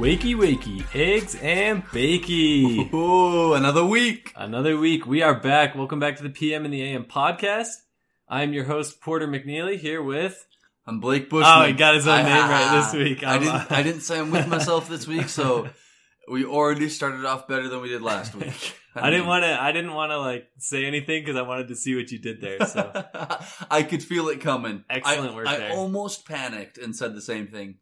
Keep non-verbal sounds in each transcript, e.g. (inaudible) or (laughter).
Wakey wakey, eggs and bakey. Ooh, another week. Another week. We are back. Welcome back to the PM and the AM podcast. I'm your host, Porter McNeely, here with. I'm Blake Bushman. Oh, he got his own name right this (laughs) week. I I'm- didn't. I didn't say I'm with myself this week, so we already started off better than we did last week. (laughs) I didn't want to. I didn't want to like say anything because I wanted to see what you did there. So (laughs) I could feel it coming. Excellent I, work I there. almost panicked and said the same thing.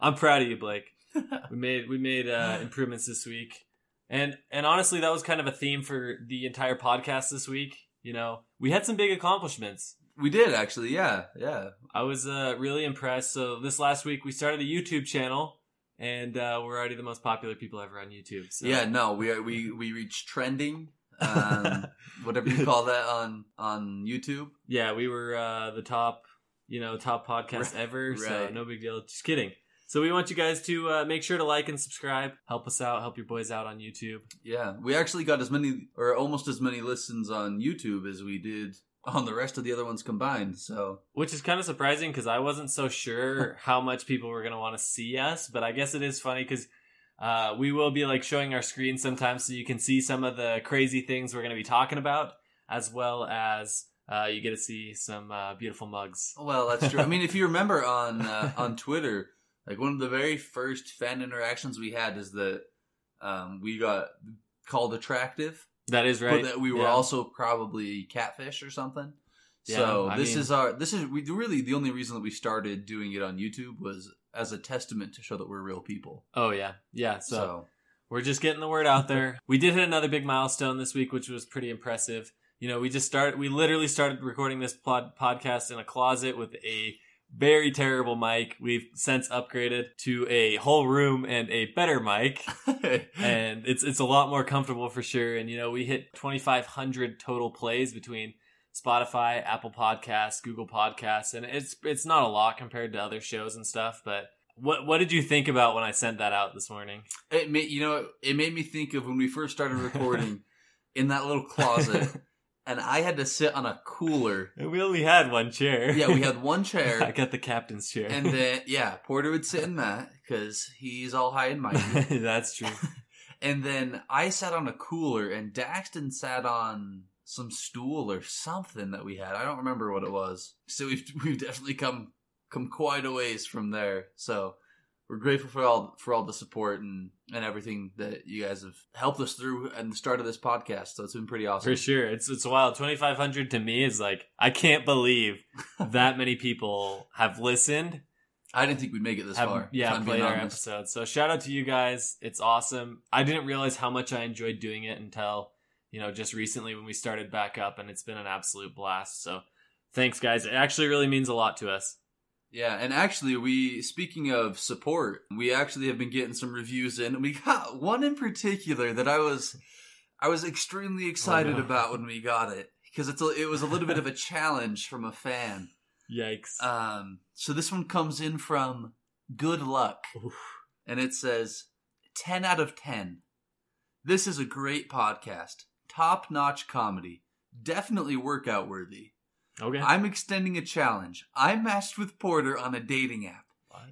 I'm proud of you, Blake. (laughs) We made we made uh, improvements this week, and and honestly, that was kind of a theme for the entire podcast this week. You know, we had some big accomplishments. We did actually. Yeah, yeah. I was uh, really impressed. So this last week we started a YouTube channel, and uh, we're already the most popular people ever on YouTube. So. Yeah, no, we are, we we reached trending, um, (laughs) whatever you call that on on YouTube. yeah, we were uh, the top, you know, top podcast (laughs) Right, ever. So no big deal. Just kidding. So we want you guys to uh, make sure to like and subscribe. Help us out. Help your boys out on YouTube. Yeah, we actually got as many or almost as many listens on YouTube as we did on the rest of the other ones combined. So Which is kind of surprising because I wasn't so sure (laughs) how much people were going to want to see us. But I guess it is funny because uh, we will be like showing our screen sometimes so you can see some of the crazy things we're going to be talking about, as well as uh, you get to see some uh, beautiful mugs. well, that's true. I mean, if you remember on uh, on (laughs) Twitter, like one of the very first fan interactions we had is that um, we got called attractive, That is right. but that we were Yeah. also probably catfish or something. Yeah, so I this mean- is our this is we really the only reason that we started doing it on YouTube was as a testament to show that we're real people. Oh yeah, yeah. So, So, we're just getting the word out there. (laughs) We did hit another big milestone this week, which was pretty impressive. You know, we just started. We literally started recording this pod, podcast in a closet with a very terrible mic. We've since upgraded to a whole room and a better mic, (laughs) and it's it's a lot more comfortable for sure. And you know, we hit twenty five hundred total plays between Spotify, Apple Podcasts, Google Podcasts, and it's it's not a lot compared to other shows and stuff. But what what did you think about when I sent that out this morning? It made you know it made me think of when we first started recording (laughs) in that little closet, and I had to sit on a cooler. And (laughs) we only had one chair. Yeah, we had (laughs) one chair. I got the captain's chair. and then yeah, Porter would sit in that because he's all high and mighty. (laughs) That's true. and then I sat on a cooler, and Daxton sat on some stool or something that we had. I don't remember what it was. So we've we've definitely come come quite a ways from there. So we're grateful for all for all the support and and everything that you guys have helped us through and the start of this podcast. So it's been pretty awesome. For sure. It's it's wild. Twenty five hundred to me is like I can't believe (laughs) that many people have listened. I didn't think we'd make it this Have, far. yeah, played our honest. episodes. So shout out to you guys. It's awesome. I didn't realize how much I enjoyed doing it until, you know, just recently when we started back up and it's been an absolute blast. So thanks guys. It actually really means a lot to us. Yeah, and actually, we speaking of support, we actually have been getting some reviews in. We got one in particular that I was, I was extremely excited Oh, no. about when we got it because it's a, it was a little bit of a (laughs) challenge from a fan. Yikes. Um, so this one comes in from Good Luck, Oof. and it says ten out of ten. This is a great podcast, top notch comedy, definitely workout worthy. Okay. I'm extending a challenge. I matched with Porter on a dating app.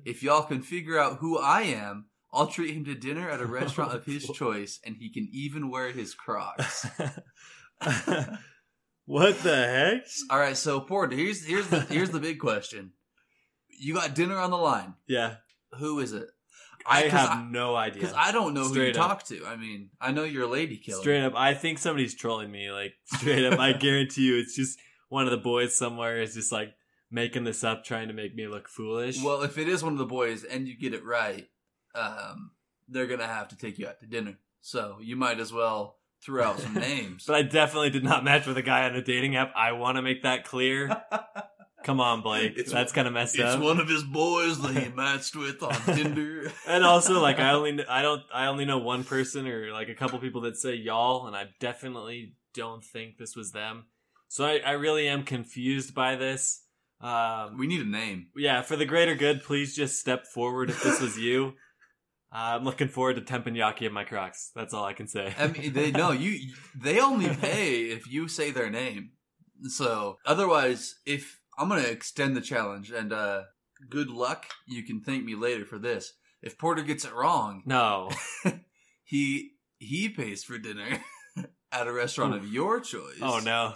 If y'all can figure out who I am, I'll treat him to dinner at a (laughs) restaurant of his choice, and he can even wear his Crocs. (laughs) what the heck? All right, so Porter, here's here's the here's the big question. You got dinner on the line. Yeah. Who is it? I have no idea. because I don't know who you up. talk to. I mean, I know you're a lady killer. Straight up, I think somebody's trolling me. Like straight up, I guarantee you, it's just one of the boys somewhere is just like making this up, trying to make me look foolish. Well, if it is one of the boys and you get it right, um, they're gonna have to take you out to dinner. So you might as well throw out some (laughs) names. but I definitely did not match with a guy on a dating app. I want to make that clear. (laughs) Come on, Blake. It's- That's kind of messed It's up. It's one of his boys that he (laughs) matched with on Tinder. and also, like, I only, I don't, I only know one person or like a couple people that say y'all, and I definitely don't think this was them. So I, I really am confused by this. Um, we need a name. yeah, for the greater good, please just step forward if this was you. Uh, I'm looking forward to teppanyaki in my Crocs. That's all I can say. I mean, they no, you. They only (laughs) pay if you say their name. So otherwise, if I'm gonna extend the challenge, and uh good luck, you can thank me later for this. if Porter gets it wrong, No. (laughs) he he pays for dinner (laughs) at a restaurant of your choice. Oh no.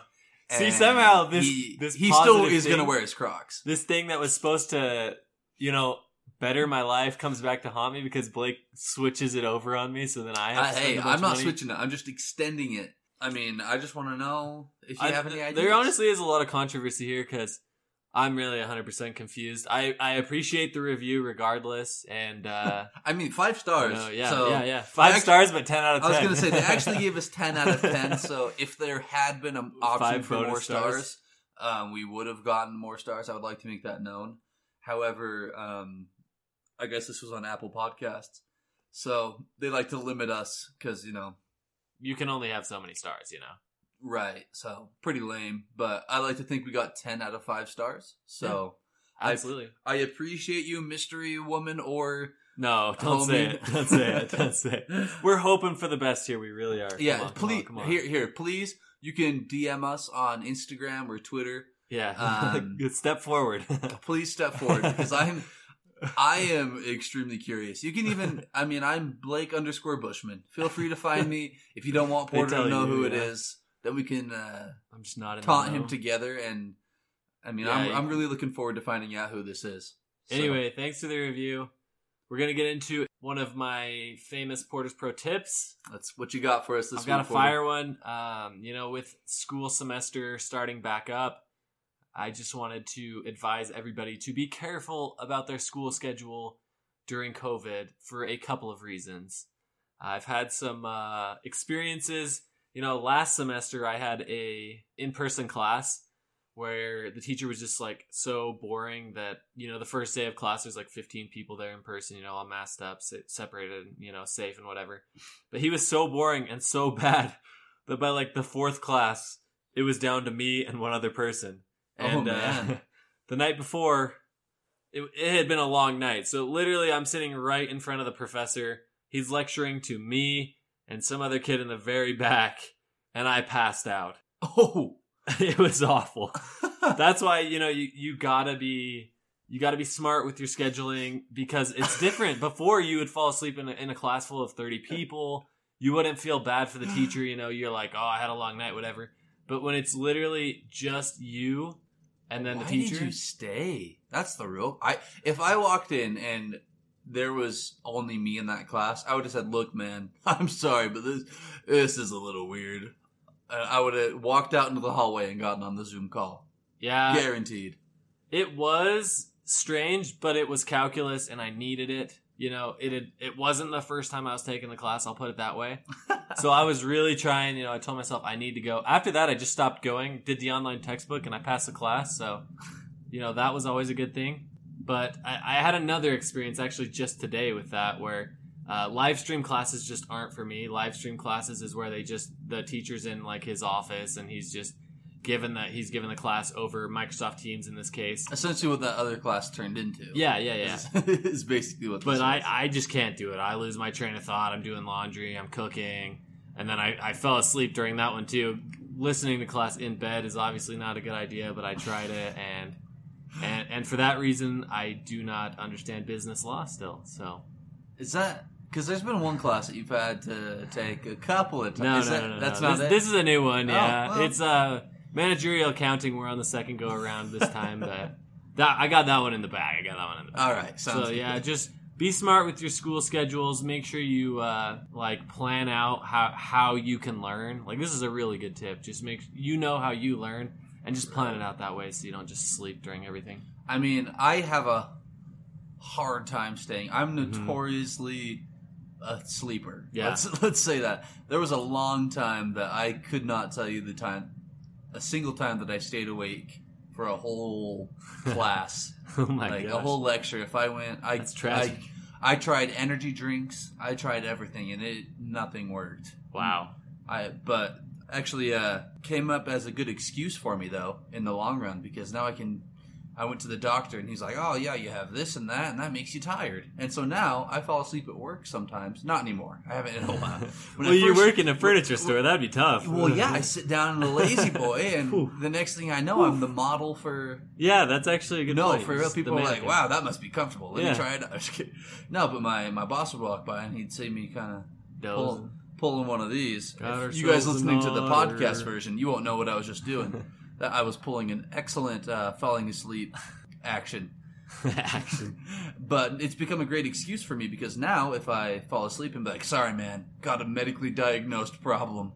See somehow this he, this he still is going to wear his Crocs. this thing that was supposed to, you know, better my life comes back to haunt me because Blake switches it over on me. So then I have. To spend hey, I'm not money. switching it. I'm just extending it. I mean, I just want to know if you I- have any ideas. There honestly is a lot of controversy here because I'm really 100% confused. I, I appreciate the review regardless, and uh, (laughs) I mean, five stars. no, yeah, so yeah, yeah, five act- stars, but 10 out of 10. I was gonna say they (laughs) actually gave us ten out of ten. So if there had been an option Five for more stars. stars, um, we would have gotten more stars. I would like to make that known. However, um, I guess this was on Apple Podcasts, so they like to limit us because you know, you can only have so many stars, you know. Right? So pretty lame. But I like to think we got ten out of five stars. So I- Absolutely. I appreciate you, mystery woman, or No, don't Homie. say it. Don't say it. Don't (laughs) say it. We're hoping for the best here. We really are. Yeah, come on, please come on. here here please. You can DM us on Instagram or Twitter. Yeah. (laughs) Um, Good step forward. (laughs) please step forward because I'm I am extremely curious. You can even I mean I'm Blake underscore Bushman. Feel free to find me if you don't want Porter to know you, who it yeah. is. Then we can uh, I'm just not taunt him together and I mean Yeah, I'm you- I'm really looking forward to finding out who this is. So, Anyway, thanks for the review. We're gonna get into one of my famous Porter's Pro tips. that's what you got for us this I've got a week. Porter. fire one. Um, you know, with school semester starting back up, I just wanted to advise everybody to be careful about their school schedule during COVID for a couple of reasons. I've had some uh, experiences. You know, last semester I had a in-person class where the teacher was just like so boring that you know the first day of class there's like 15 people there in person you know all masked up separated you know safe and whatever. But he was so boring and so (laughs) bad that by like the fourth class it was down to me and one other person. Oh, and man. Uh, (laughs) the night before it, it had been a long night. So literally i'm sitting right in front of the professor. He's lecturing to me and some other kid in the very back and i passed out (laughs) Oh. it was awful (laughs) that's why you know you you gotta be you gotta be smart with your scheduling because it's (laughs) different before you would fall asleep in a, in a class full of 30 people you wouldn't feel bad for the teacher you know you're like oh i had a long night whatever but when it's literally just you and then Why the teacher did you stay? That's the real. I if I walked in and there was only me in that class, I would have said, "Look, man, (laughs) I'm sorry, but this this is a little weird." I would have walked out into the hallway and gotten on the Zoom call, yeah guaranteed. it was strange but it was calculus and i needed it you know it had, it wasn't the first time i was taking the class i'll put it that way (laughs) so I was really trying. You know, I told myself I need to go. After that, I just stopped going. Did the online textbook, and I passed the class. So, you know, that was always a good thing. But I, I had another experience actually just today with that, where uh, live stream classes just aren't for me. Live stream classes is where they just the teacher's in like his office, and he's just given that he's given the class over Microsoft Teams in this case. Essentially, what that other class turned into. Yeah, yeah, yeah. is, (laughs) is basically what. But this I, was. I just can't do it. I lose my train of thought. I'm doing laundry. I'm cooking. And then I, I fell asleep during that one too. Listening to class in bed is obviously not a good idea, but I tried it and and and for that reason I do not understand business law still. So is that because there's been one class that you've had to take a couple of times. no, Is no, that- no, no, That's no. not this, it. this is a new one. yeah. well. It's uh managerial accounting. We're on the second go around this time, but (laughs) that I got that one in the bag. I got that one in the bag. All right. So yeah, just be smart with your school schedules. Make sure you uh, like plan out how how you can learn. Like this is a really good tip. Just make you know how you learn and just plan it out that way so you don't just sleep during everything. I mean, I have a hard time staying. I'm Mhm. notoriously a sleeper. Yeah. Let's (laughs) let's say that. There was a long time that I could not tell you the time a single time that I stayed awake for a whole (laughs) class. oh my like gosh. a whole lecture. If I went I That's tragic. I, I tried energy drinks. I tried everything and it nothing worked. wow. I but actually uh came up as a good excuse for me though in the long run because now I can I went to the doctor and he's like, "Oh yeah, you have this and that, and that makes you tired." And so now I fall asleep at work sometimes. Not anymore. I haven't in a while. (laughs) Well, you first- work in a furniture store. That'd be tough. Well, yeah, I sit down in the La-Z-Boy, (laughs) and the next thing I know, I'm the model for. yeah, that's actually a good No, for real, people are like, "Wow, that must be comfortable." Let Yeah. me try it. out. Just (laughs) kidding. No, but my my boss would walk by and he'd see me kind of pull, pulling one of these. You guys listening to the podcast version, you won't know what I was just doing. (laughs) that I was pulling an excellent uh, falling asleep action. (laughs) action. But it's become a great excuse for me because now if I fall asleep and be like, "Sorry, man, got a medically diagnosed problem,"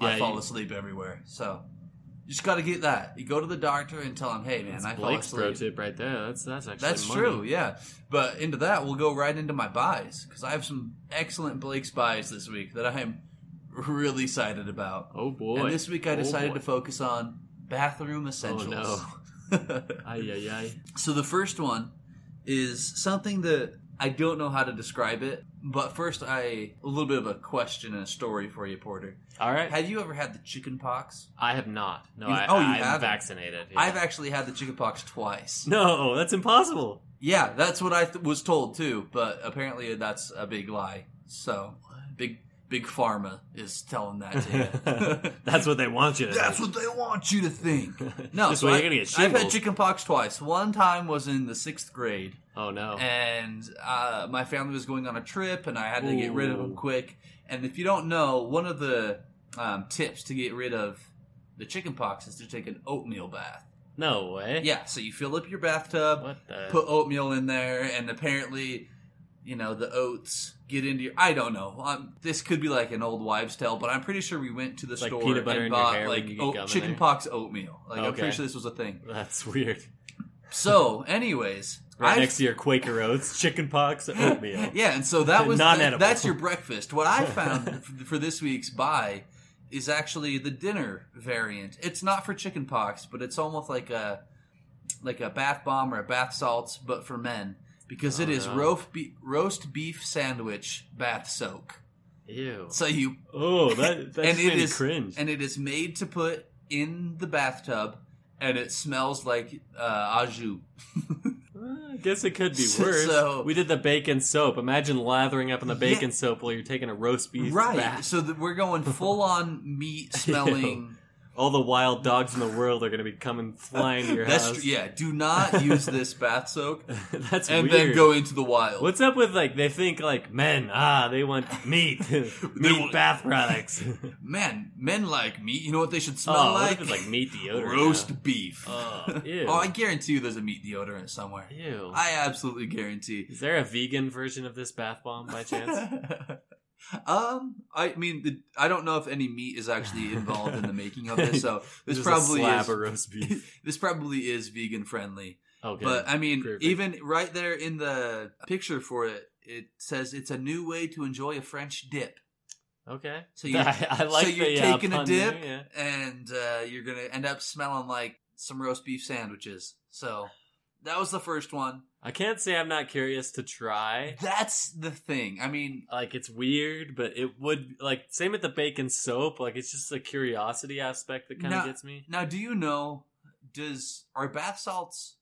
I fall you- asleep everywhere. So you just got to get that. You go to the doctor and tell him, "Hey, man, That's I Blake's pro asleep." tip right there. That's that's actually That's money. true, yeah. But into that, we'll go right into my buys because I have some excellent Blake's buys this week that I am really excited about. Oh boy! And this week I Oh, decided boy. to focus on bathroom essentials. Oh, no. (laughs) Ay ay ay. so the first one is something that I don't know how to describe it, but first I a little bit of a question and a story for you, Porter. All right. Have you ever had the chicken pox? I have not. No, You- I, oh, you I'm haven't? vaccinated. yeah. I've actually had the chicken pox twice. (laughs) No, that's impossible. Yeah, that's what I th- was told too, but apparently that's a big lie. So, big big pharma is telling that to you. (laughs) that's what they want you to. That's think. what they want you to think. (laughs) No, This so way I, you're gonna get I've had shingles. chicken pox twice. One time was in the sixth grade, Oh no. and uh, my family was going on a trip, and I had to get rid of them Ooh. quick. And if you don't know, one of the um, tips to get rid of the chicken pox is to take an oatmeal bath. no way. Yeah, so you fill up your bathtub, What the? put oatmeal in there, and apparently, you know, the oats get into your. I don't know. Um, this could be like an old wives' tale, but I'm pretty sure we went to the Like store peanut butter and in your bought hair when like you get oat- gum in chicken there? pox oatmeal. Like I'm Okay. pretty sure this was a thing. That's weird. So, anyways, Right I've- next to your Quaker Oats, chicken pox, (laughs) oatmeal. yeah, and so that was (laughs) Non-edible. that's your breakfast. What I found (laughs) f- for this week's buy is actually the dinner variant. It's not for chicken pox, but it's almost like a like a bath bomb or a bath salts, but for men because it Oh, is no. roast be- roast beef sandwich bath soak. Ew. So you Oh, that that (laughs) and just it made is cringe. and it is made to put in the bathtub, and it smells like uh, au jus. I guess it could be (laughs) worse. so- we did the bacon soap. Imagine lathering up in the bacon soap while you're taking a roast beef right. bath. So that we're going full on meat (laughs) smelling. All the wild dogs in the world are going to be coming flying to your That's house. tr- yeah. Do not (laughs) use this bath soak (laughs) That's and weird. then go into the wild. What's up with like they think like men? Ah, they want meat, (laughs) meat want- bath products. Man, men like meat. You know what they should smell oh, like? if it's like meat deodorant? roast now? beef. Oh, ew. oh, I guarantee you, there's a meat deodorant somewhere. Ew. I absolutely guarantee. Is there a vegan version of this bath bomb by chance? Um, I mean, the, I don't know if any meat is actually involved in the making of this, so (laughs) this probably is. of roast beef. (laughs) this probably is vegan friendly. Okay, But I mean, Perfect. even right there in the picture for it, it says it's a new way to enjoy a French dip. okay. So (laughs) you, I, I like so you're the, uh, taking a dip, there, yeah. and uh, you're gonna end up smelling like some roast beef sandwiches. So that was the first one. I can't say I'm not curious to try. That's the thing. I mean, Like it's weird, but it would like same with the bacon soap. Like it's just a curiosity aspect that kind of gets me. now do you know? Does are bath salts?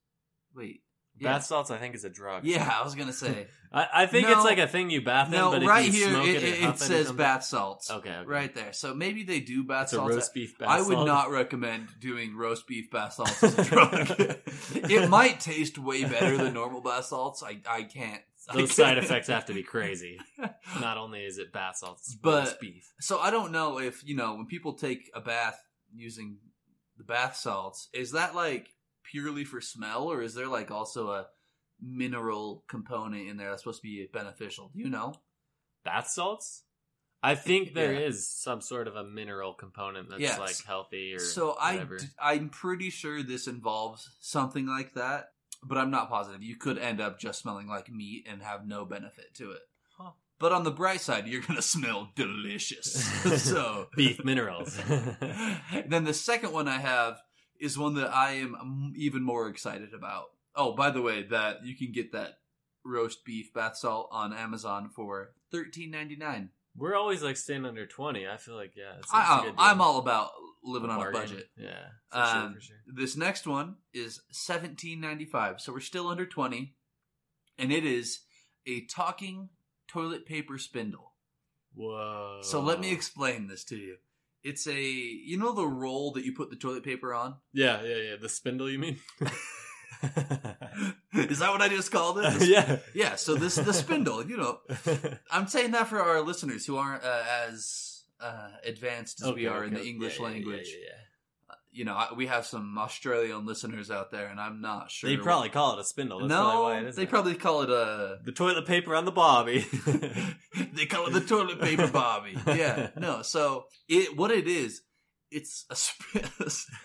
Wait. Bath salts, I think, is a drug. Yeah, I was gonna say. (laughs) I, I think No. it's like a thing you bath in, no, but right you here smoke it, it, it, it, it huff says something- bath salts. Okay, okay. Right there. So maybe they do bath It's a salts. roast beef bath salts. I would salt. not recommend doing roast beef bath salts as a drug. (laughs) it might taste way better than normal bath salts. I I can't. I Those can't- side effects have to be crazy. (laughs) Not only is it bath salts, it's But- roast beef. So I don't know if you know when people take a bath using the bath salts, is that like purely for smell, or is there like also a mineral component in there that's supposed to be beneficial? Do you know? Bath salts? I think (laughs) there is Yeah. some sort of a mineral component that's Yes. like healthy or So I whatever. d- I'm pretty sure this involves something like that, but I'm not positive. You could end up just smelling like meat and have no benefit to it. Huh. But on the bright side, you're gonna smell delicious. (laughs) so Beef minerals. (laughs) then the second one I have is one that I am even more excited about. Oh, by the way, that you can get that roast beef bath salt on Amazon for thirteen ninety nine. We're always like staying under twenty. I feel like yeah. It's, a I, good deal. I'm all about living on a budget. Yeah, for sure, Um, for sure. This next one is seventeen ninety five, so we're still under twenty, and it is a talking toilet paper spindle. Whoa. So let me explain this to you. It's a you know the roll that you put the toilet paper on. (laughs) Yeah, yeah, yeah. The spindle, you mean? (laughs) (laughs) Is that what I just called it? Yeah. Yeah, so this the spindle, you know. I'm saying that for our listeners who aren't uh, as uh, advanced as we Okay, are in the. English yeah, language. yeah, yeah. You know, I, we have some Australian listeners out there, and I'm not sure. They probably call it a spindle. That's probably why it no, they that. probably call it a. the toilet paper on the bobby. (laughs) they call it the toilet paper bobby. Yeah, no. So it what it is, it's a. Sp- (laughs)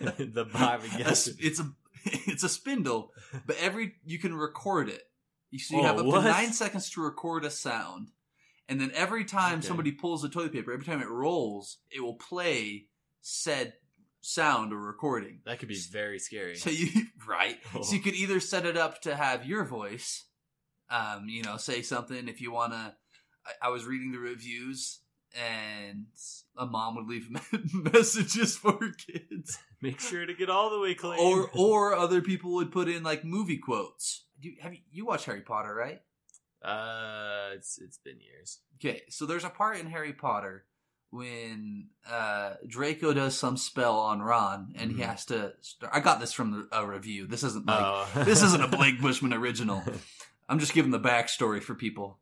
(laughs) the bobby. a Gets s- it. it's a it's a spindle, but every you can record it. You so you Oh, have up what? to nine seconds to record a sound, and then every time Okay. somebody pulls the toilet paper, every time it rolls, it will play said sound or recording. That could be very scary. So you (laughs) right, Oh. so you could either set it up to have your voice, um, you know, say something if you want to. I, I was reading the reviews. And a mom would leave (laughs) messages for her kids (laughs) Make sure to get all the way clean. or or other people would put in like movie quotes. Do you, have you, you watch Harry Potter, right? uh, it's it's been years. Okay, so there's a part in Harry Potter when uh, Draco does some spell on Ron, and he Mhm. has to. Start, I got this from a review. This isn't like oh. (laughs) this isn't a Blake Bushman original. I'm just giving the backstory for people.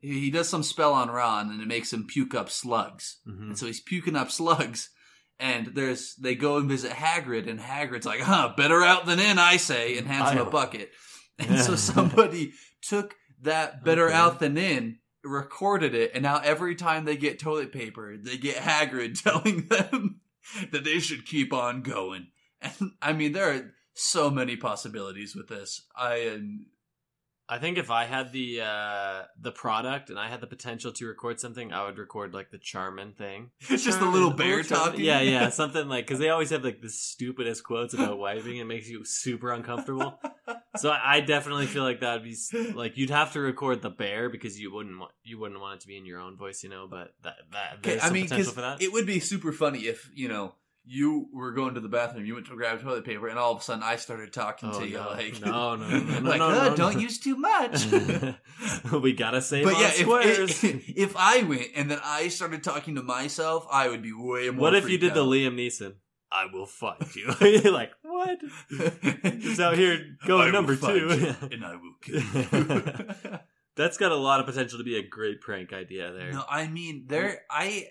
He, he does some spell on Ron, and it makes him puke up slugs. Mhm. And so he's puking up slugs. And there's they go and visit Hagrid, and Hagrid's like, "Huh, better out than in, I say," and hands him a bucket. And so (laughs) somebody took that "better Okay. out than in," recorded it, and now every time they get toilet paper, they get Hagrid (laughs) telling them that they should keep on going. And I mean, there are so many possibilities with this. I am I think if I had the uh the product and I had the potential to record something, I would record like the Charmin thing. It's (laughs) just the little bear talking. Yeah, yeah, (laughs) something like because they always have like the stupidest quotes about wiping. It makes you super uncomfortable. So I, I definitely feel like that would be like you'd have to record the bear because you wouldn't want you wouldn't want it to be in your own voice, you know. But that that there's I mean, potential for that. it would be super funny if you know you were going to the bathroom, you went to grab toilet paper, and all of a sudden I started talking Oh, to you (laughs) (laughs) no. like, No, no, no, no, like, no, "Uh, no, don't no." use too much. (laughs) we gotta save but yeah, squares. if, if I went and then I started talking to myself, I would be way more. what if you did the. Liam Neeson? I will find you. You're like, what? He's out here going number two. and I will kill you. That's got a lot of potential to be a great prank idea there. No, I mean there. I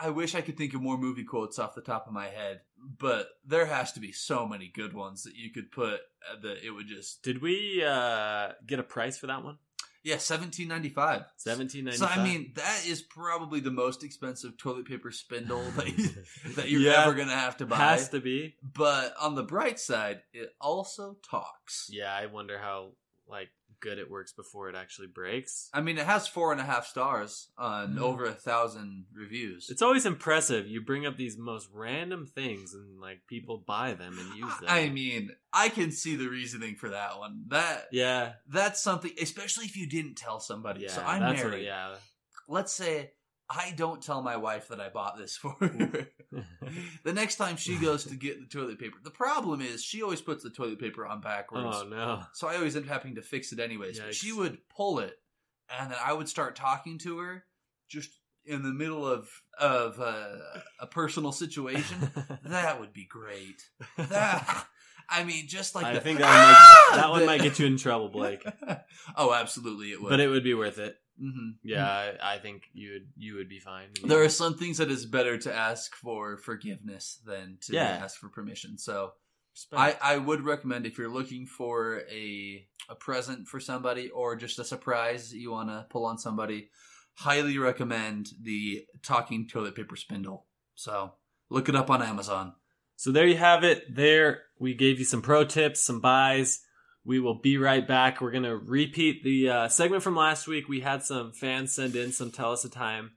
I wish I could think of more movie quotes off the top of my head, but there has to be so many good ones that you could put uh, that it would just Did we uh, get a price for that one? yeah seventeen ninety five. Seventeen ninety So. I mean that is probably the most expensive toilet paper spindle that, you, (laughs) that you're Yeah, ever gonna have to buy. has to be. But on the bright side, it also talks. Yeah, I wonder how like good it works before it actually breaks. I mean, it has four and a half stars on Mm. over a thousand reviews. It's always impressive. You bring up these most random things and like people buy them and use them. I mean, I can see the reasoning for that one. That yeah, that's something, especially if you didn't tell somebody. yeah. so I'm that's married. What, yeah. Let's say I don't tell my wife that I bought this for her. (laughs) the next time she goes to get the toilet paper, the problem is she always puts the toilet paper on backwards. oh no. So I always end up having to fix it anyways. But Yikes. she would pull it, and then I would start talking to her just in the middle of of uh, a personal situation. (laughs) that would be great. That I mean, just like I the- think that one, might, Ah! that one might get you in trouble, Blake. (laughs) oh, absolutely, it would. But it would be worth it. Hmm Yeah, I, I think you would you would be fine. There are some things that is better to ask for forgiveness than to Yeah. ask for permission. So respect. I, I would recommend if you're looking for a a present for somebody or just a surprise you want to pull on somebody, highly recommend the talking toilet paper spindle. So look it up on Amazon. So there you have it. There we gave you some pro tips, some buys. We will be right back. We're gonna repeat the uh, segment from last week. We had some fans send in some tell us a time,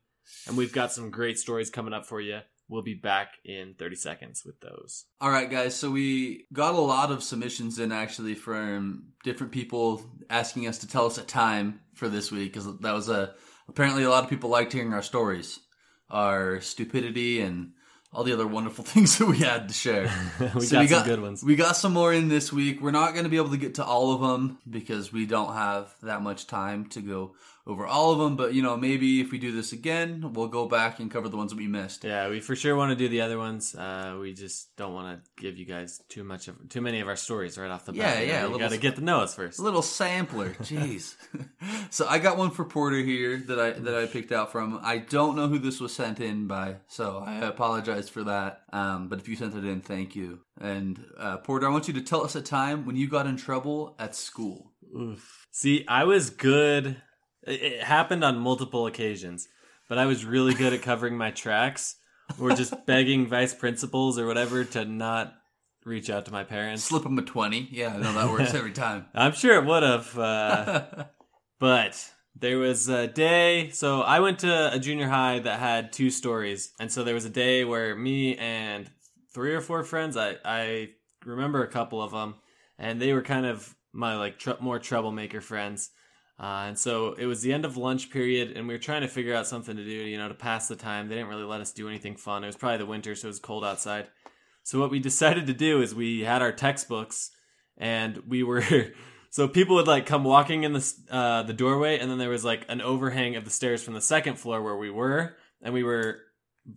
and we've got some great stories coming up for you. We'll be back in 30 seconds with those. All right, guys. So we got a lot of submissions in actually from different people asking us to tell us a time for this week because that was a apparently a lot of people liked hearing our stories, our stupidity, and all the other wonderful (laughs) things that we had to share. (laughs) we So got we some got- good ones. We got some more in this week. We're not going to be able to get to all of them because we don't have that much time to go over all of them. But you know, maybe if we do this again, we'll go back and cover the ones that we missed. Yeah, we for sure want to do the other ones. Uh, we just don't want to give you guys too much of too many of our stories right off the Yeah, bat. You know, yeah, You got to get to know us first. A little sampler, jeez. (laughs) so I got one for Porter here that I that I picked out from. I don't know who this was sent in by, so I apologize for that. Um, but if you sent it in, thank you. And uh, Porter, I want you to tell us a time when you got in trouble at school. Oof. See, I was good. It, happened on multiple occasions, but I was really good at covering my tracks. Or just (laughs) begging vice principals or whatever to not reach out to my parents. Slip them a twenty. Yeah, I know that works every time. (laughs) I'm sure it would have. Uh, (laughs) But there was a day, so I went to a junior high that had two stories, and so there was a day where me and three or four friends, I I remember a couple of them, and they were kind of my like tr- more troublemaker friends. Uh, and so it was the end of lunch period, and we were trying to figure out something to do, you know, to pass the time. They didn't really let us do anything fun. It was probably the winter, so it was cold outside. So what we (laughs) decided to do is we had our textbooks, and we were (laughs) so people would like come walking in the uh, the doorway, and then there was like an overhang of the stairs from the second floor where we were, and we were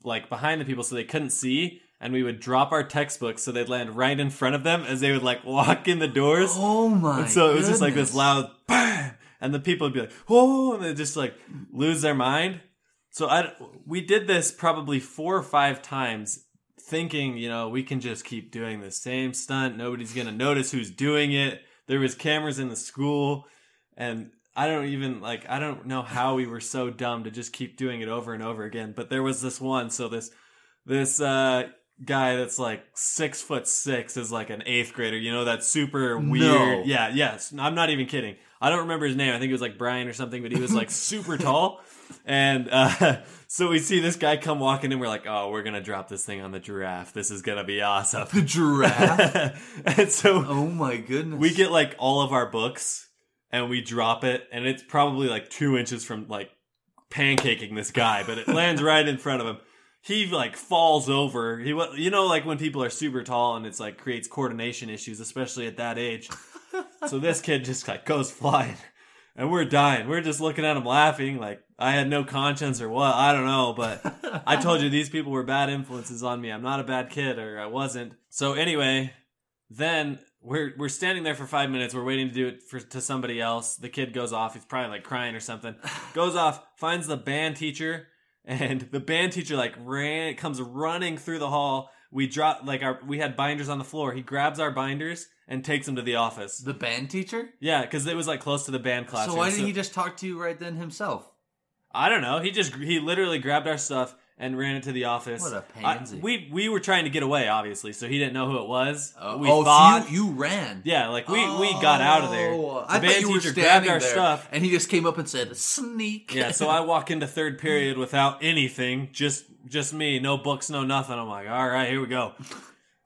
like behind the people, so they couldn't see. And we would drop our textbooks so they'd land right in front of them as they would like (laughs) walk in the doors. Oh my! And so it was just like this loud bam, and the people would be like, "Oh!" and they just like lose their mind. So I we did this probably four or five times, thinking you know we can just keep doing the same stunt. Nobody's gonna notice who's doing it. There was cameras in the school, and I don't even like I don't know how we were so dumb to just keep doing it over and over again. But there was this one. So this this uh guy that's like six foot six is like an eighth grader. You know that super weird. No. Yeah, yes. I'm not even kidding. I don't remember his name. I think it was like Brian or something, but he was like (laughs) super tall. And uh, (laughs) so we see this guy come walking in. We're like, oh, we're gonna drop this thing on the giraffe. This is gonna be awesome. the giraffe. (laughs) and so oh my goodness! we get like all of our books and we drop it, and it's probably like two inches from like pancaking this guy, but it lands right in front of him. He like falls over. He, you know, like when people are super tall and it's like creates coordination issues, especially at that age. so this kid just like goes flying, and we're dying. We're just looking at him laughing, like I had no conscience or what. I don't know, but I told you these people were bad influences on me. I'm not a bad kid, or I wasn't. So anyway, then we're we're standing there for five minutes. We're waiting to do it for to somebody else. The kid goes off. He's probably like crying or something. Goes off, finds the band teacher, and the band teacher like ran comes running through the hall. We drop like our we had binders on the floor. He grabs our binders and takes them to the office. the band teacher. Yeah, because it was like close to the band classroom. So why didn't he just talk to you right then himself? I don't know. He just he literally grabbed our stuff and ran it to the office. What a I- pansy. we we were trying to get away, obviously, so he didn't know who it was. we oh, thought, so you, you ran. yeah, like we we got out of there. Oh, The I band teacher grabbed our there, stuff. and he just came up and said, "Sneak." Yeah, so I walk into third period without anything, just just me, no books, no nothing. I'm like, all right, here we go. (laughs)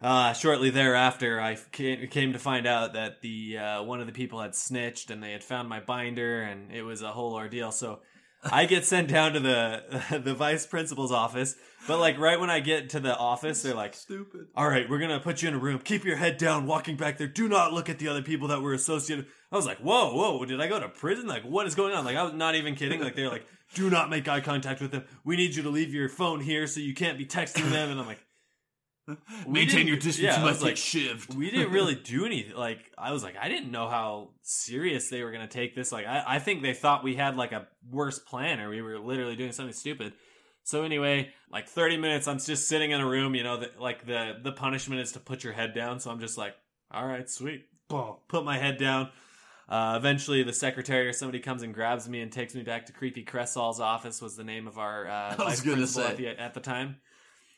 Uh, shortly thereafter, I came, came to find out that the uh, one of the people had snitched, and they had found my binder, and it was a whole ordeal. So I get sent down to the (laughs) the vice principal's office, but like right when I get to the office, they're like, stupid. all right, we're gonna put you in a room. Keep your head down, walking back there. Do not look at the other people that were associated. I was like, whoa, whoa, did I go to prison? Like, what is going on? Like, I was not even kidding. Like, they're like, do not make eye contact with them. We need you to leave your phone here so you can't be texting them. And I'm like, (laughs) Maintain your distance. yeah, you I get like, shivved. we didn't really (laughs) do anything. Like, I was like, I didn't know how serious they were gonna take this. Like, I, I think they thought we had like a worse plan, or we were literally doing something stupid. So anyway, like 30 minutes, I'm just sitting in a room. You know, like the the punishment is to put your head down. So I'm just like, all right, sweet. Boom. Put my head down. Uh, eventually, the secretary or somebody comes and grabs me and takes me back to Creepy Cressall's office. Was the name of our uh, (laughs) was gonna principal say. at the, at the time.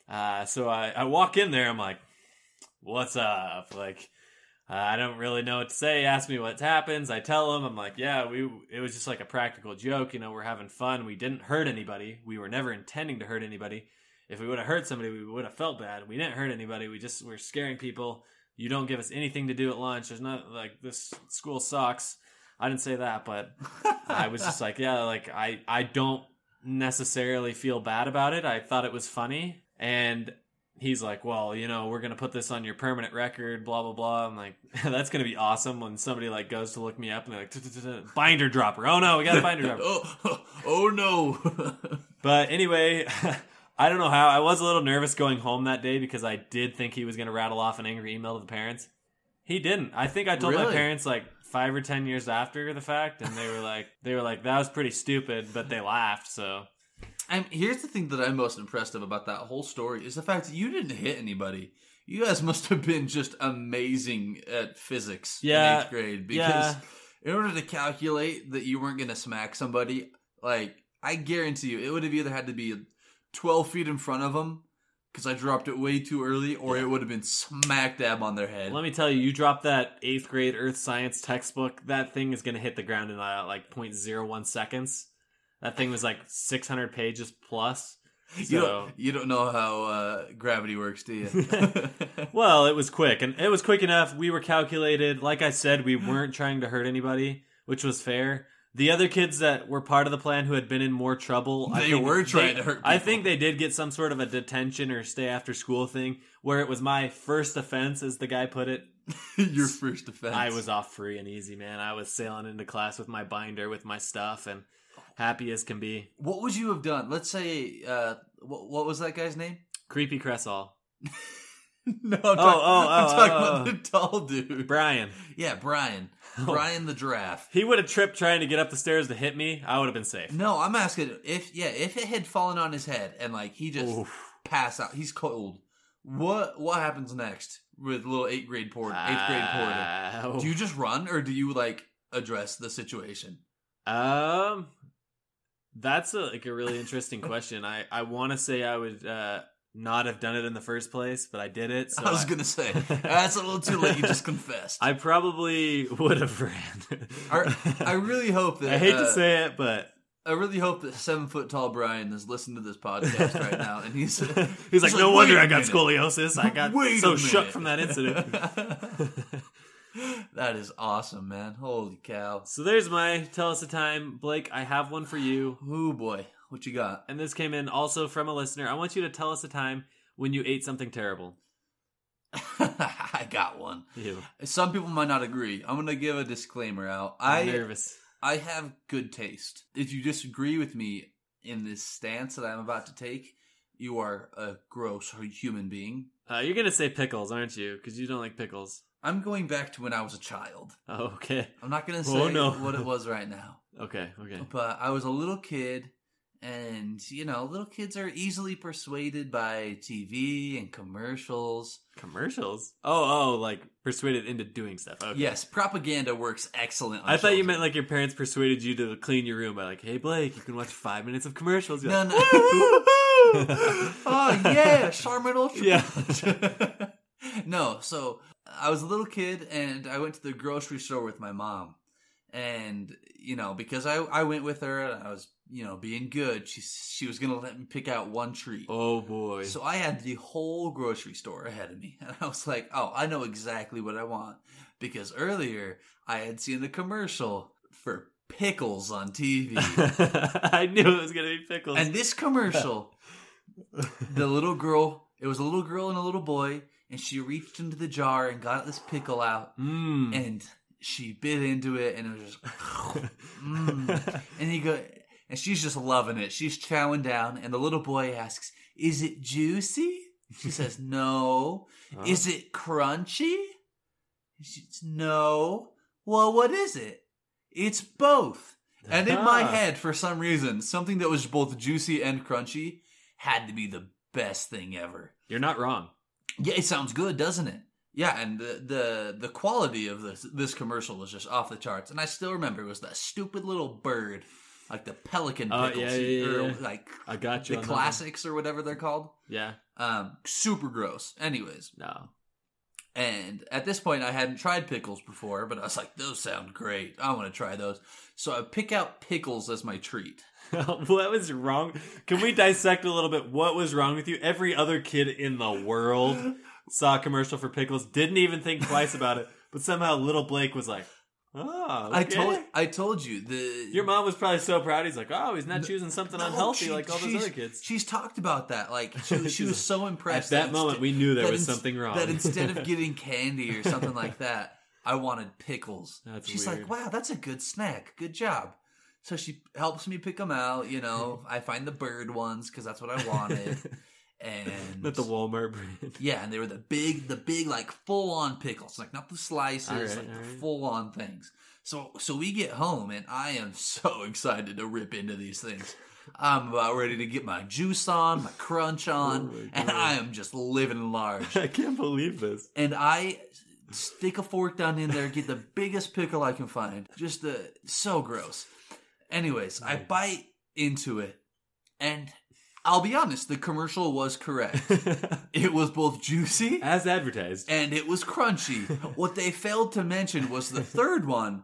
Uh, so I, I walk in there. I'm like, "What's up?" Like, uh, I don't really know what to say. Ask me what happens. I tell him. I'm like, "Yeah, we. It was just like a practical joke. You know, we're having fun. We didn't hurt anybody. We were never intending to hurt anybody. If we would have hurt somebody, we would have felt bad. We didn't hurt anybody. We just we're scaring people. You don't give us anything to do at lunch. There's not like this school sucks. I didn't say that, but (laughs) I was just like, yeah, like I I don't necessarily feel bad about it. I thought it was funny, and he's like, well, you know, we're gonna put this on your permanent record, blah blah blah. I'm like, (laughs) that's gonna be awesome when somebody like goes to look me up and they're like, binder dropper. Oh no, we got a binder dropper. (laughs) oh, (laughs) oh no. But anyway, I don't know how. I was a little nervous going home that day because I did think he was going to rattle off an angry email to the parents. He didn't. I think I told my parents like five or ten years after the fact, and they were like, they were like, that was pretty stupid, but they laughed. So And here's the thing that I'm most impressed of about that whole story is the fact that you didn't hit anybody. You guys (laughs) must have been just amazing at physics Yeah, in eighth grade because yeah. in order to calculate that you weren't going to smack somebody, like I guarantee you, it would have either had to be 12 feet in front of them because I dropped it way too early, or it would have been smack dab on their head. let me tell you, you drop that eighth grade earth science textbook, that thing is going to hit the ground in uh, like 0.01 seconds. That thing was like 600 pages plus. you, don't, you don't know how uh, gravity works, do you? (laughs) (laughs) Well, it was quick, and it was quick enough. We were calculated. Like I said, we weren't trying to hurt anybody, which was fair. The other kids that were part of the plan who had been in more trouble, I They think were trying they- to hurt I think they did get some sort of a detention or stay after school thing, where it was my first offense, as the guy put it. (laughs) Your first offense. I was off free and easy, man. I was sailing into class with my binder, with my stuff, and happy as can be. What would you have done? Let's say, uh, what, what was that guy's name? Creepy Cressall, (laughs) no, I'm talking, oh, I'm oh, talking oh, about oh. the tall dude. Brian. Yeah, Brian. (laughs) Brian the giraffe. He would have tripped trying to get up the stairs to hit me. I would have been safe. No, I'm asking if yeah, if it had fallen on his head and like he just Oof. passed out, he's cold. What what happens next with little eighth grade Porter? Eighth grade Porter. Uh, Do you just run or do you like address the situation? Um, that's a, like a really interesting question. I I want to say I would uh not have done it in the first place, but I did it. So I was gonna say (laughs) that's a little too late. You just confessed. I probably would have ran. I, I really hope that (laughs) I hate uh, to say it, but I really hope that seven foot tall Brian is listening to this podcast right now, and he's (laughs) he's like, no wonder I got minute. scoliosis. I got so shook from that incident. (laughs) that is awesome, man! Holy cow! so there's my tell us a time, Blake. I have one for you. Oh boy, what you got? and this came in also from a listener. I want you to tell us a time when you ate something terrible. (laughs) I got one. Ew. Some people might not agree. I'm gonna give a disclaimer out. I'm I nervous. I have good taste. If you disagree with me in this stance that I'm about to take, you are a gross human being. Uh, you're gonna say pickles, aren't you? Because you don't like pickles. I'm going back to when I was a child. Oh, okay. I'm not gonna oh, say Oh, no. what it was right now. (laughs) Okay. Okay. But I was a little kid, and you know, little kids are easily persuaded by TV and commercials. Commercials. Oh, oh, like persuaded into doing stuff. Okay. Yes, propaganda works excellent. On I thought you meant like your parents persuaded you to clean your room by like, hey Blake, you can watch five minutes of commercials. You're No, like, no. (laughs) Oh yeah, Charmin Ultra. Yeah. (laughs) no, so I was a little kid and I went to the grocery store with my mom. And, you know, because I, I went with her and I was, you know, being good, she she was gonna let me pick out one treat. oh boy. So I had the whole grocery store ahead of me. (laughs) And I was like, oh, I know exactly what I want. Because earlier I had seen the commercial for pickles on TV. (laughs) I knew it was gonna be pickles. And this commercial, (laughs) the little girl, it was a little girl and a little boy, and she reached into the jar and got this pickle out, mm. and she bit into it, and it was just, (laughs) mm. and he go, and she's just loving it. She's chowing down, and the little boy asks, "Is it juicy?" She (laughs) says, "No." Huh? Is it crunchy? She says, "No." Well, what is it? It's both. And in my Ah. head, for some reason, something that was both juicy and crunchy had to be the best thing ever. You're not wrong. Yeah, it sounds good, doesn't it? Yeah, and the the the quality of this this commercial was just off the charts. And I still remember it was that stupid little bird, like the pelican Oh, pickles, yeah, yeah, or yeah. like I got you. the on that one. classics or whatever they're called. Yeah. Um, super gross. Anyways, No. and at this point, I hadn't tried pickles before, but I was like, those sound great. I want to try those. So I pick out pickles as my treat. (laughs) what was wrong? Can we dissect a little bit? What was wrong with you? Every other kid in the world saw a commercial for pickles, didn't even think twice about it, but somehow little Blake was like, Oh, I told I told you the Your mom was probably so proud. He's like, oh, he's not choosing something No, unhealthy she- like all those other kids. She's talked about that. Like (laughs) she, she was so impressed. At that moment, inst- we knew there was something wrong. That instead of (laughs) getting candy or something like that, I wanted pickles. That's She's weird. like, "Wow, that's a good snack. Good job." So she helps me pick them out. You know, (laughs) I find the bird ones because that's what I wanted. (laughs) And Not the Walmart brand. yeah, and they were the big, the big, like full on pickles, like not the slices, All right, like all the right. full on things. So, so we get home, and I am (laughs) so excited to rip into these things. I'm about ready to get my juice on, my crunch oh on, Oh my and God. I am just living large. I can't believe this. and I stick a fork down in there, get the biggest pickle I can find. Just the so gross. Anyways, I bite into it, and I'll be honest, the commercial was correct. (laughs) It was both juicy As advertised. and it was crunchy. (laughs) what they failed to mention was the third one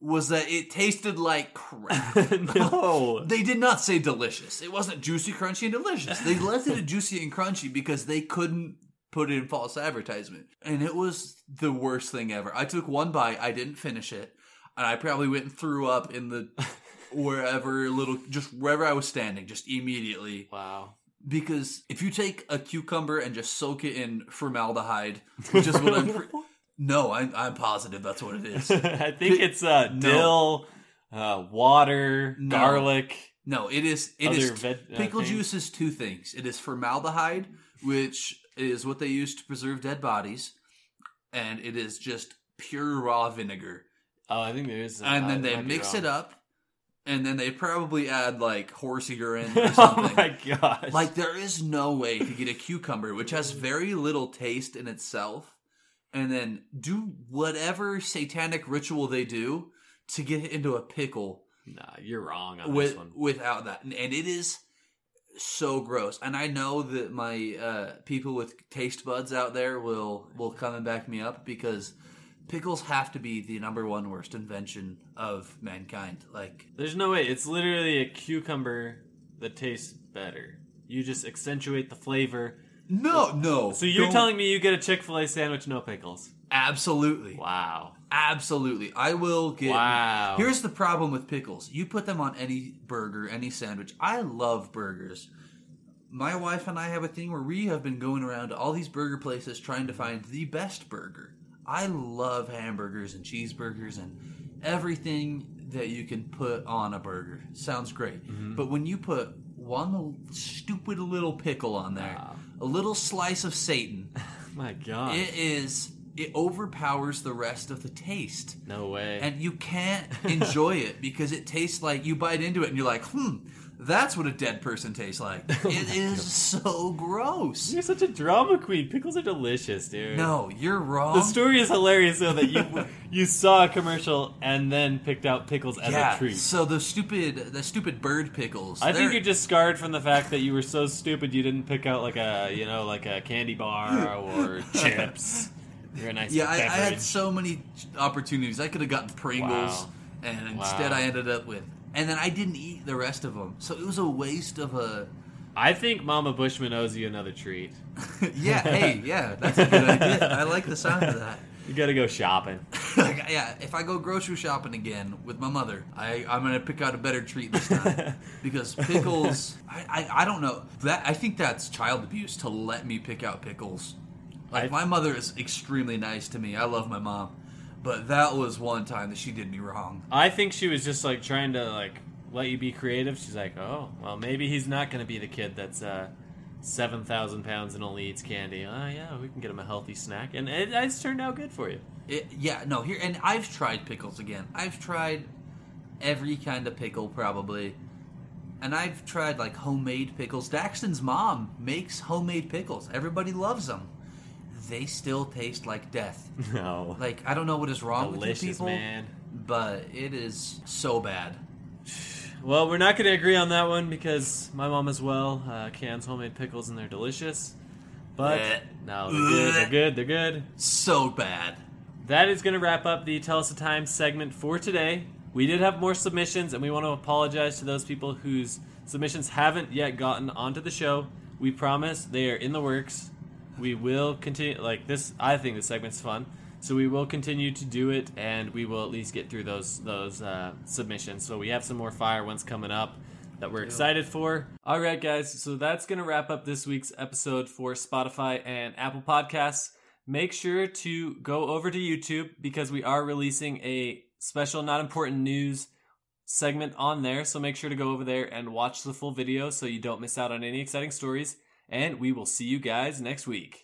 was that it tasted like crap. (laughs) no. They did not say delicious. It wasn't juicy, crunchy, and delicious. They left it at juicy and crunchy because they couldn't put it in false advertisement. And it was the worst thing ever. I took one bite, I didn't finish it, and I probably went and threw up in the (laughs) wherever little just wherever I was standing, just immediately. Wow. Because if you take a cucumber and just soak it in formaldehyde, which is what I'm pre- (laughs) No, I'm I'm positive that's what it is. (laughs) I think it's uh, No. dill, uh, water, No. garlic. No, it is it is is uh, pickle things? juice is two things. It is formaldehyde, which is what they use to preserve dead bodies, and it is just pure raw vinegar. Oh, I think there is. And then they mix it up, and then they probably add like horse urine (laughs) or oh something. my gosh! Like there is no way to get a cucumber, which has very little taste in itself, and then do whatever satanic ritual they do to get it into a pickle nah, you're wrong on with this one. without that, and, and it is so gross. And I know that my uh, people with taste buds out there will will come and back me up because pickles have to be the number one worst invention of mankind. Like There's no way. It's literally a cucumber that tastes better. You just accentuate the flavor. no, no. So you're don't- telling me you get a Chick Fil A sandwich, no pickles? absolutely, Wow! absolutely. I will get. Wow! Here's the problem with pickles. You put them on any burger, any sandwich. I love burgers. My wife and I have a thing where we have been going around to all these burger places trying to find the best burger. I love hamburgers and cheeseburgers and everything that you can put on a burger. Sounds great. Mm-hmm. But when you put one little stupid little pickle on there, Wow. a little slice of Satan, (laughs) my God! it is it overpowers the rest of the taste no way! and you can't enjoy it because it tastes like you bite into it and you're like, hmm, that's what a dead person tastes like. (laughs) Oh it is so gross. you're such a drama queen. Pickles are delicious, dude. No, you're wrong. The story is hilarious though that you (laughs) you saw a commercial and then picked out pickles as yeah. a treat. So the stupid, the stupid bird pickles. I think you're just scarred from the fact that you were so stupid you didn't pick out like a you know like a candy bar or (laughs) chips. You're a nice Yeah, I, I had so many opportunities. I could have gotten Pringles, Wow. and instead Wow. I ended up with. And then I didn't eat the rest of them, so it was a waste of a. I think Mama Bushman owes you another treat. (laughs) yeah, hey, yeah, that's a good idea. I like the sound of that. (laughs) You gotta go shopping. (laughs) like, yeah, if I go grocery shopping again with my mother, I, I'm gonna pick out a better treat this time because pickles. I, I, I don't know that. I think that's child abuse to let me pick out pickles. Like I- my mother is extremely nice to me. I love my mom, but that was one time that she did me wrong. I think she was just like trying to like let you be creative. She's like, oh well, maybe he's not gonna be the kid that's uh, seven thousand pounds and only eats candy. Oh yeah, we can get him a healthy snack, and it, it's turned out good for you. It, yeah, no, here and I've tried pickles again. I've tried every kind of pickle probably. And I've tried like homemade pickles. Daxton's mom makes homemade pickles. Everybody loves them. They still taste like death. (laughs) No, Like I don't know what is wrong with delicious you people, man. but it is so bad. (sighs) Well, we're not going to agree on that one because my mom as well uh, cans homemade pickles and they're delicious. But Blech. no, they're good. They're good. They're good. So bad. That is going to wrap up the Tell Us the Time segment for today. We did have more submissions, and we want to apologize to those people whose submissions haven't yet gotten onto the show. We promise they are in the works. We will continue like this. I think this segment's fun, So we will continue to do it, and we will at least get through those those uh, submissions. So we have some more fire ones coming up that we're excited for. All right, guys. So that's gonna wrap up this week's episode for Spotify and Apple Podcasts. Make sure to go over to YouTube because we are releasing a special, not important news segment on there. So make sure to go over there and watch the full video so you don't miss out on any exciting stories. And we will see you guys next week.